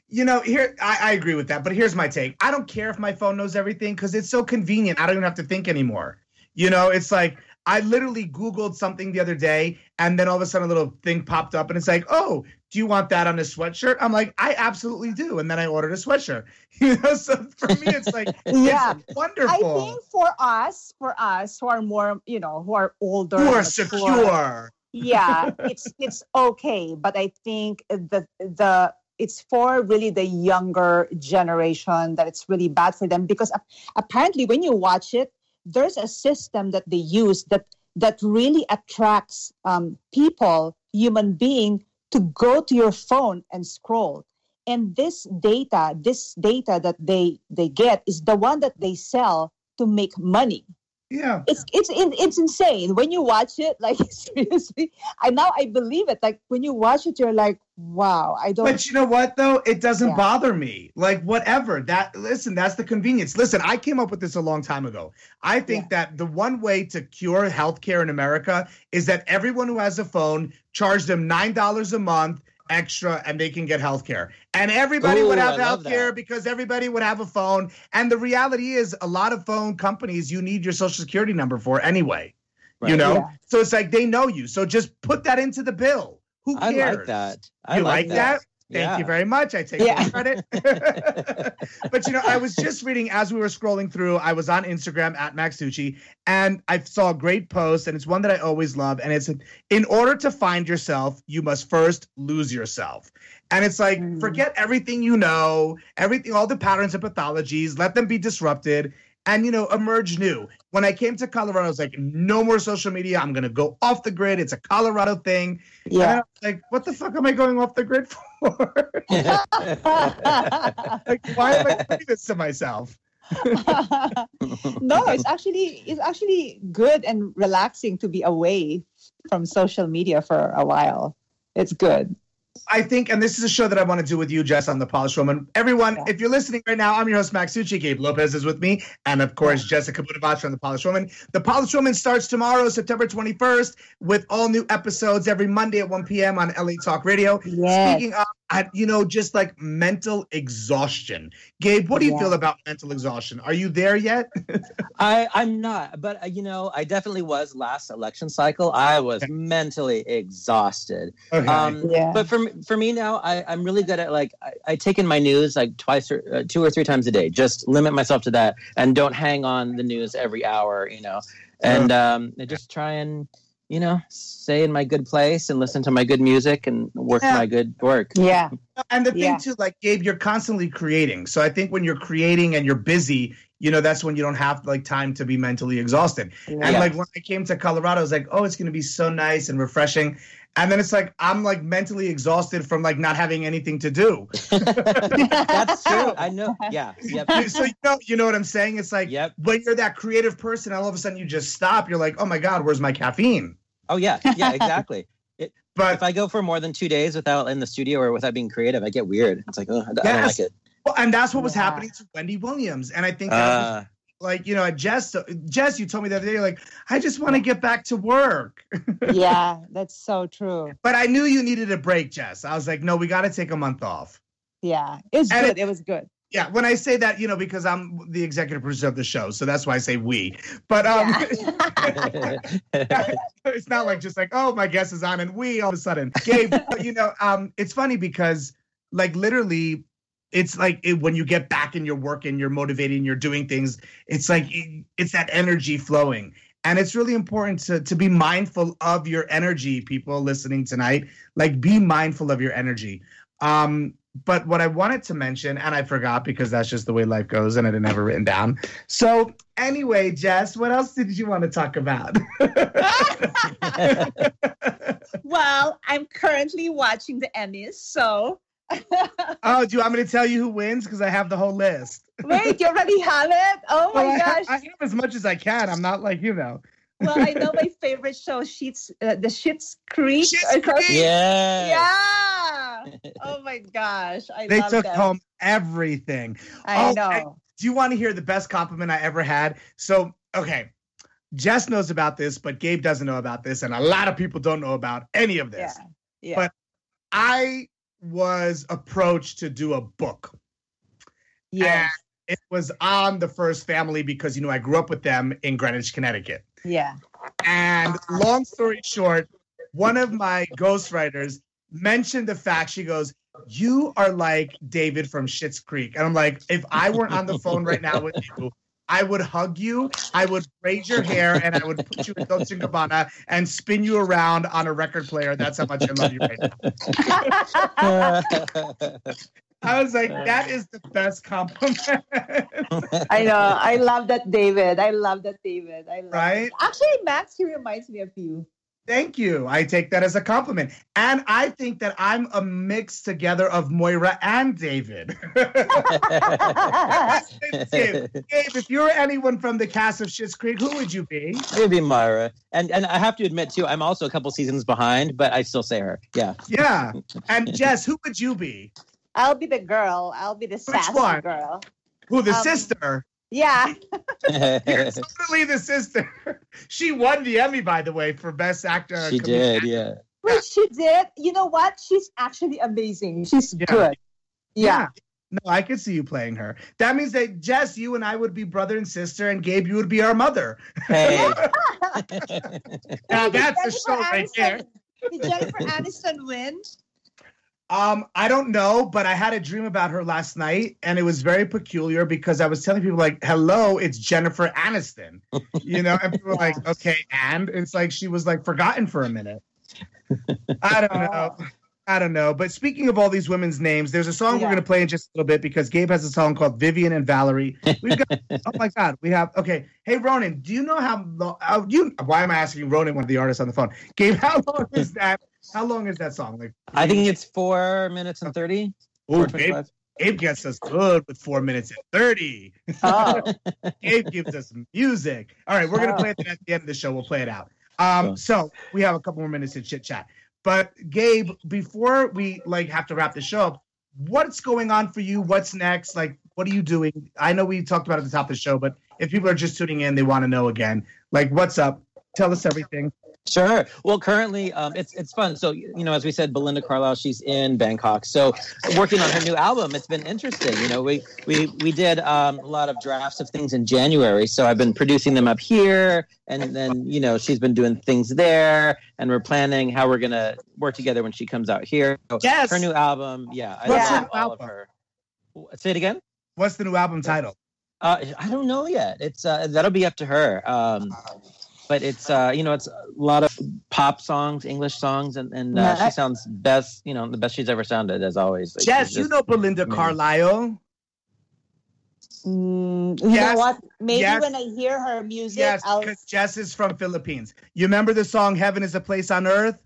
You know, here I, I agree with that, but here's my take. I don't care if my phone knows everything because it's so convenient. I don't even have to think anymore. You know, it's like I literally Googled something the other day, and then all of a sudden a little thing popped up, and it's like, "Oh, do you want that on a sweatshirt?" I'm like, "I absolutely do," and then I ordered a sweatshirt. [LAUGHS] You know, so for me, it's like, [LAUGHS] Yeah. it's I think for us, for us who are more, you know, who are older, You are secure. yeah, [LAUGHS] it's it's okay, but I think the the it's for really the younger generation that it's really bad for them because apparently when you watch it, there's a system that they use that that really attracts um, people, human being, to go to your phone and scroll. And this data, this data that they they get is the one that they sell to make money Yeah. it's it's it's insane when you watch it like [LAUGHS] seriously i now i believe it like when you watch it you're like wow i don't But you know what though? It doesn't Yeah. bother me. Like whatever. That listen, that's the convenience. Listen, I came up with this a long time ago. I think that the one way to cure healthcare in America is that everyone who has a phone charge them nine dollars a month extra and they can get healthcare. And everybody Ooh, would have I love healthcare because everybody would have a phone. And the reality is a lot of phone companies you need your social security number for anyway. You know? Yeah. So it's like they know you. So just put that into the bill. Who i cares? like that i You like that? Thank Yeah. you very much. I take Yeah. credit. [LAUGHS] but you know, I was just reading as we were scrolling through. I was on Instagram at MaxTucci, and I saw a great post, and it's one that I always love. And it's in order to find yourself, you must first lose yourself. And it's like Mm. forget everything you know, everything, all the patterns and pathologies, let them be disrupted. And you know, emerge new. When I came to Colorado, I was like, no more social media. I'm gonna go off the grid. It's a Colorado thing. And I yeah was like, what the fuck am I going off the grid for? [LAUGHS] like, why am I doing this to myself? [LAUGHS] no it's actually it's actually good and relaxing to be away from social media for a while it's good I think, and this is a show that I want to do with you, Jess, on the Polished Woman. Everyone, Yeah. if you're listening right now, I'm your host, Max Tucci. Gabe Lopez is with me, and of course, Jessica Bunevacz on the Polished Woman. The Polished Woman starts tomorrow, September 21st, with all new episodes every Monday at 1 p.m. on LA Talk Radio. Yes. Speaking of, I, you know, just like mental exhaustion. Gabe, what do you Yeah. feel about mental exhaustion? Are you there yet? [LAUGHS] I, I'm not, but uh, you know, I definitely was last election cycle. I was mentally exhausted. Okay. Um, Yeah. But for for me now, I, I'm really good at like I, I take in my news like twice or uh, two or three times a day. Just limit myself to that, and don't hang on the news every hour. You know, and um, I just try and you know stay in my good place and listen to my good music and work Yeah. my good work. yeah And the thing Yeah. too, like Gabe, you're constantly creating. So I think when you're creating and you're busy, you know, that's when you don't have like time to be mentally exhausted. And like when I came to Colorado, I was like, oh, it's gonna be so nice and refreshing. And then it's like I'm like mentally exhausted from like not having anything to do. [LAUGHS] That's true. I know. [LAUGHS] Yeah. Yep. so you know, you know what I'm saying? It's like Yep. when you're that creative person, all of a sudden you just stop. You're like, oh my god, where's my caffeine? Oh yeah. Yeah. Exactly. [LAUGHS] But if I go for more than two days without in the studio or without being creative, I get weird. It's like, oh, I don't like it. Well, and that's what was Yeah. happening to Wendy Williams. And I think that was Uh, like you know, Jess, Jess, you told me the other day, like, I just want to get back to work. [LAUGHS] yeah that's so true But I knew you needed a break, Jess. I was like, no, we got to take a month off. Yeah, it's And good. It was good. Yeah, when I say that, you know, because I'm the executive producer of the show, so that's why I say we. But um, [LAUGHS] it's not like just like, oh, my guest is on and we all of a sudden. Gabe, [LAUGHS] you know, um, it's funny because like literally it's like it, when you get back in your work and you're motivating, you're doing things, it's like it- it's that energy flowing. And it's really important to to be mindful of your energy, people listening tonight. Like be mindful of your energy. Um, but what I wanted to mention, and I forgot because that's just the way life goes, and I didn't have it written down. So anyway, Jess, what else did you want to talk about? [LAUGHS] [LAUGHS] Well, I'm currently watching the Emmys, so [LAUGHS] oh, do you want me to tell you who wins? Because I have the whole list. [LAUGHS] wait, you already have it? Oh my Well, I, gosh! I have as much as I can. I'm not like you know. well, I know my [LAUGHS] favorite show, Sheets, uh, the Schitt's Creek. Schitt's or something. Creek! yeah. Yeah. Oh my gosh, I They love took them. home everything. I Oh, know. and Do you want to hear the best compliment I ever had? So, okay, Jess knows about this, but Gabe doesn't know about this, and a lot of people don't know about any of this. yeah. this. Yeah. But I was approached to do a book. yeah. And it was on the first family because, you know, I grew up with them in Greenwich, Connecticut. Yeah. And long story short, one of my ghostwriters mentioned the fact she goes, You are like David from Schitt's Creek. And I'm like, If I weren't on the phone right now with you, I would hug you, I would braid your hair, and I would put you in Dolce & Gabbana and spin you around on a record player. That's how much I love you right now. [LAUGHS] I was like, That is the best compliment. I know. I love that David. I love that David. I love Right? it. Actually, Max, he reminds me of you. Thank you. I take that as a compliment. And I think that I'm a mix together of Moira and David. [LAUGHS] Gabe, Gabe, if you were anyone from the cast of Schitt's Creek, who would you be? it Maybe Moira. And and I have to admit too, I'm also a couple seasons behind, but I still say her. Yeah. Yeah. And Jess, who would you be? I'll be the girl. I'll be the sassy one? girl. Who, the Um, sister? Yeah. [LAUGHS] You're totally the sister. [LAUGHS] She won the Emmy, by the way, for Best Actor. she Comedian. did, yeah. Wait, she did. You know what? She's actually amazing. She's Yeah. good. Yeah. No, I could see you playing her. That means that Jess, you and I would be brother and sister, and Gabe, you would be our mother. Hey. [LAUGHS] Now Hey, did that's a Jennifer show right there. Did Jennifer Aniston win? Um, I don't know, but I had a dream about her last night, and it was very peculiar because I was telling people like, "Hello, it's Jennifer Aniston," [LAUGHS] you know, and people were like, "Okay," and it's like she was like forgotten for a minute. I don't know. I don't know. But speaking of all these women's names, there's a song we're going to play in just a little bit because Gabe has a song called Vivian and Valerie. We've got, [LAUGHS] oh my God, we have, okay. Hey, Ronan, do you know how long, uh, you, why am I asking Ronan, one of the artists on the phone? Gabe, [LAUGHS] how long is that? How long is that song? Like, I think it's four minutes and thirty. oh, Four Gabe, twenty-five. Abe gets us good with four minutes and 30. Oh. [LAUGHS] Abe gives us music. All right, we're going to play it at the end of the show. We'll play it out. Um, so we have a couple more minutes to chit chat. But Gabe, before we like have to wrap the show up, what's going on for you? What's next? Like, what are you doing? I know we talked about at the top of the show, but if people are just tuning in, they want to know again. Like, what's up? Tell us everything. Sure. Well, currently, um, it's it's fun. So you know, as we said, Belinda Carlisle, she's in Bangkok. So working on her new album, it's been interesting. You know, we we we did um, a lot of drafts of things in January. So I've been producing them up here, and then you know, she's been doing things there, and we're planning how we're gonna work together when she comes out here. So Yes. her new album, yeah, I What's love her all of album? her. Say it again. What's the new album title? Uh, I don't know yet. It's uh, that'll be up to her. Um, but it's uh, you know it's a lot of pop songs, English songs, and and uh, Yeah, I- she sounds best. You know, the best she's ever sounded, as always. Like, Jess, she's you know Belinda amazing. Carlisle. Mm, you Yes. know what? Maybe Yes. when I hear her music, Yes, because Jess is from Philippines. You remember the song "Heaven Is a Place on Earth"?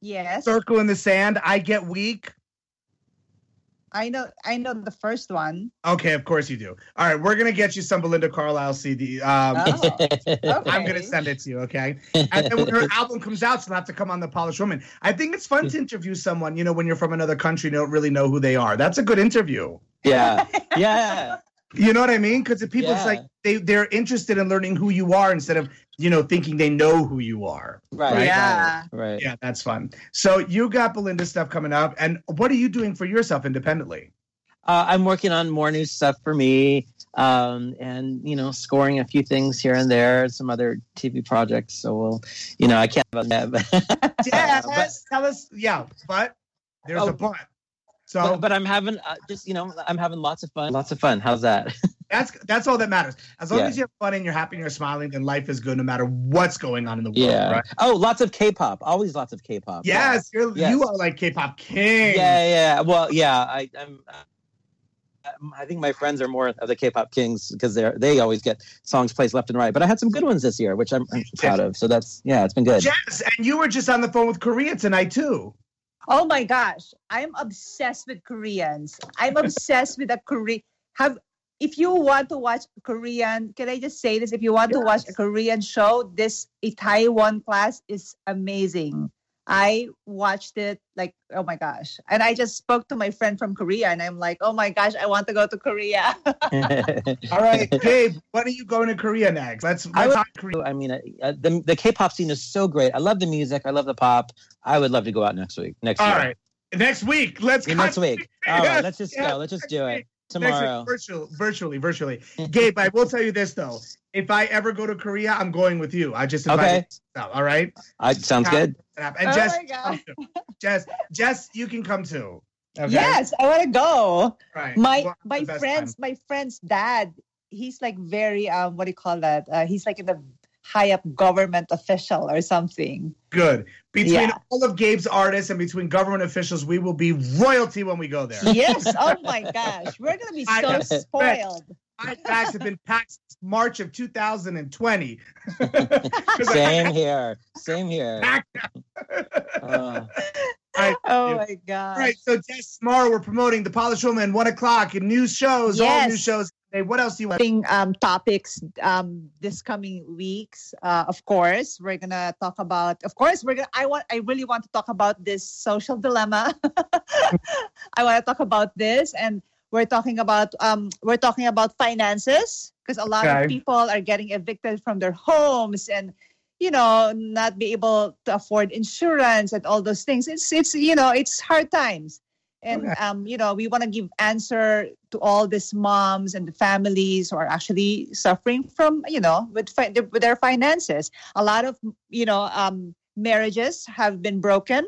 Yes, Circle in the sand. I get weak. I know. I know the first one. Okay, of course you do. All right, we're gonna get you some Belinda Carlisle CD. Um, Oh, okay. [LAUGHS] I'm gonna send it to you, okay? And then when her [LAUGHS] album comes out, she'll have to come on the Polished Woman. I think it's fun to interview someone, you know, when you're from another country, and don't really know who they are. That's a good interview. yeah, [LAUGHS] yeah. You know what I mean? Because the people, it's like they they're interested in learning who you are instead of you know thinking they know who you are. Right. Right. Yeah. Right. Yeah, that's fun. So you got Belinda stuff coming up, and what are you doing for yourself independently? Uh, I'm working on more new stuff for me, um, and you know, scoring a few things here and there, some other TV projects. So we'll, you know, I can't about that, but, [LAUGHS] Yes, but, tell us. Yeah, but there's Oh, a but. So but, but I'm having uh, just you know, I'm having lots of fun. Lots of fun. How's that? [LAUGHS] that's that's all that matters. As long Yeah. as you have fun and you're happy and you're smiling, then life is good no matter what's going on in the world. yeah. Right? Oh, lots of K-pop. Always lots of K-pop. Yes, you're, Yes. you are like K-pop king. Yeah, yeah. Well, yeah. I, I'm. uh, I think my friends are more of the K-pop kings because they're they always get songs placed left and right. But I had some good ones this year, which I'm, I'm proud of. So that's yeah, it's been good. Jess, and you were just on the phone with Korea tonight too. Oh my gosh, I'm obsessed with Koreans. I'm obsessed with a Korean. Have if you want to watch Korean, can I just say this? If you want to watch a Korean show, this Itaewon Class is amazing. I watched it like oh my gosh, and I just spoke to my friend from Korea, and I'm like, oh my gosh, I want to go to Korea. [LAUGHS] All right, Gabe, when are you going to Korea next? Let's I let's would- talk Korea. I mean, uh, uh, the the K-pop scene is so great. I love the music. I love the pop. I would love to go out next week. Next All year. right, next week. Let's Yeah, go. next week. [LAUGHS] All right, let's just yes, go. Let's just do week. it tomorrow. Next week, virtual, virtually, virtually. Gabe, I will tell you this though: if I ever go to Korea, I'm going with you. I just Okay. you. All right. I, sounds good. And Oh Jess, my God. come too. Jess, Jess, you can come too. Okay? Yes, I want to go. Right. my We'll my friend's time. my friend's dad he's like very um what do you call that uh, he's like in the high up government official or something Good. Between Yeah. all of Gabe's artists and between government officials, we will be royalty when we go there. yes oh my gosh we're gonna be so know. spoiled My facts have been packed since March of 2020. [LAUGHS] [LAUGHS] 'Cause I Same here. Same here. packed uh. Uh, oh my All gosh right, so Jess, tomorrow we're promoting the Polished Woman, one o'clock, and new shows, all new shows. Hey, what else do you want? Um, topics um, this coming weeks. Uh, of course, we're gonna talk about. Of course, we're gonna. I want. I really want to talk about this social dilemma. [LAUGHS] I want to talk about this, and we're talking about. Um, we're talking about finances because a lot Okay. of people are getting evicted from their homes and. You know, not be able to afford insurance and all those things. It's it's you know it's hard times and Okay. um, you know we want to give answer to all these moms and the families who are actually suffering from you know with fi- with their finances a lot of you know um, marriages have been broken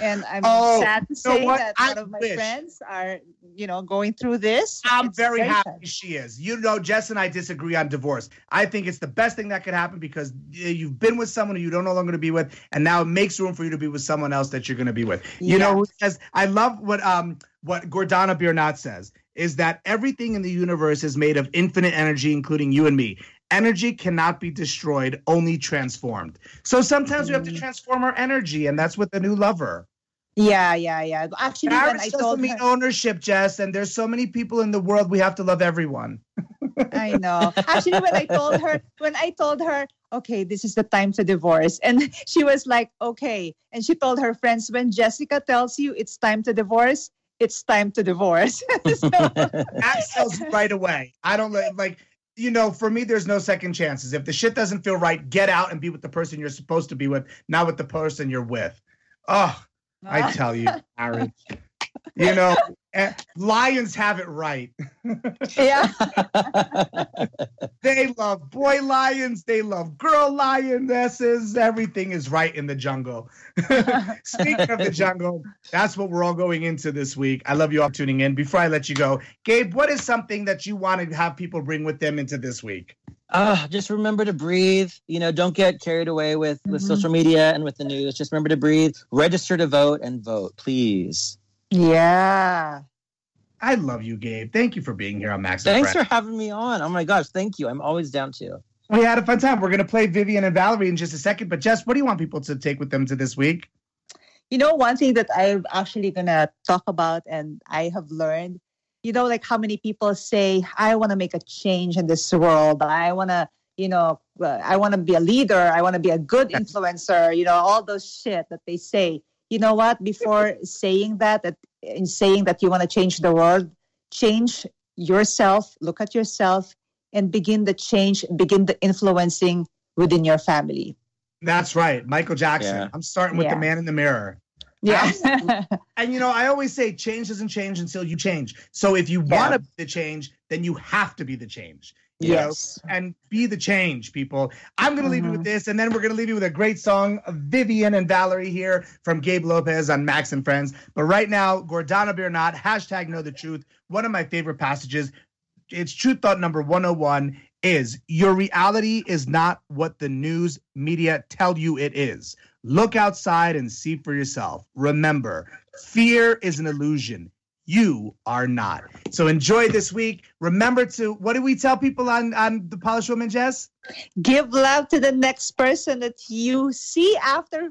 and i'm Oh, sad to say what? that I one of my wish- friends are you know going through this I'm very sad. happy she is. You know, Jess and I disagree on divorce. I think it's the best thing that could happen because you've been with someone who you don't no longer to be with, and now it makes room for you to be with someone else that you're going to be with. You know who says? I love what um what Gordana Biernat says is that everything in the universe is made of infinite energy, including you and me. Energy cannot be destroyed, only transformed. So sometimes we have to Mm. transform our energy, and that's with the new lover. yeah yeah yeah actually when Marriage i doesn't told mean her, ownership, Jess, and there's so many people in the world. We have to love everyone. I know. Actually, when I told her, when I told her, okay, this is the time to divorce, [LAUGHS] and she was like, okay, and she told her friends, when Jessica tells you it's time to divorce, it's time to divorce. [LAUGHS] So- That sells right away. I don't like, you know, for me, there's no second chances. If the shit doesn't feel right, get out and be with the person you're supposed to be with, not with the person you're with. Oh, I tell you, [LAUGHS] marriage. You know, lions have it right. [LAUGHS] yeah. They love boy lions. They love girl lionesses. Everything is right in the jungle. [LAUGHS] Speaking of the jungle, that's what we're all going into this week. I love you all tuning in. Before I let you go, Gabe, what is something that you want to have people bring with them into this week? uh, just remember to breathe. You know, don't get carried away with with Mhm. social media and with the news. Just remember to breathe. Register to vote and vote, please. Yeah. I love you, Gabe. Thank you for being here on Max. Thanks for having me on. Oh my gosh, thank you. I'm always down to. We had a fun time. We're going to play Vivian and Valerie in just a second. But Jess, what do you want people to take with them to this week? You know, one thing that I'm actually gonna talk about, and I have learned, you know, like how many people say, "I want to make a change in this world. I want to." You know, uh, I want to be a leader. I want to be a good [LAUGHS] influencer. You know, all those shit that they say. You know what? Before saying that, that in saying that you want to change the world, change yourself, look at yourself, and begin the change, begin the influencing within your family. That's right, Michael Jackson. Yeah. I'm starting with Yeah. the man in the mirror. Yeah. [LAUGHS] And you know, I always say change doesn't change until you change. So if you Yeah. want to be the change, then you have to be the change. You know? yes. and be the change, people. I'm going to leave you Mhm. with this, and then we're going to leave you with a great song, Vivian and Valerie here from Gabe Lopez on Max and Friends. But right now, Gordana Biernat, hashtag know the truth. One of my favorite passages. It's truth thought number 101 is your reality is not what the news media tell you it is. Look outside and see for yourself. Remember, fear is an illusion. You are not. So enjoy this week. Remember to what do we tell people on on the Polished Woman, Jess? Give love to the next person that you see after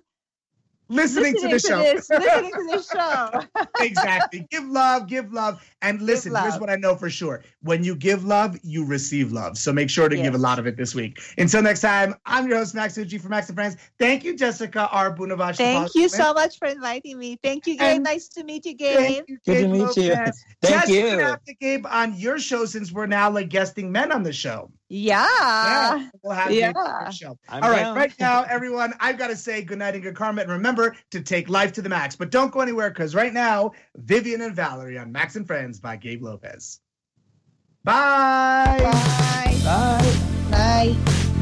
Listening, to the show. this, listening to the show. [LAUGHS] exactly. Give love, give love. And listen, here's what I know for sure. When you give love, you receive love. So make sure to give a lot of it this week. Until next time, I'm your host, Max Tucci from Max and Friends. Thank you, Jessica R. Bunevacz. Thank you so much for inviting me. Thank you, Gabe. And- nice to meet you, Gabe. Thank you, Good to Gabe meet you. [LAUGHS] Thank Jess, you're gonna have to Gabe on your show since we're now like guesting men on the show. Yeah. yeah, we'll have yeah. The show. I'm All right, down. right now, [LAUGHS] everyone, I've got to say good night and good karma. And remember to take life to the max. But don't go anywhere because right now, Vivian and Valerie on Max and Friends by Gabe Lopez. Bye. Bye. Bye. Bye.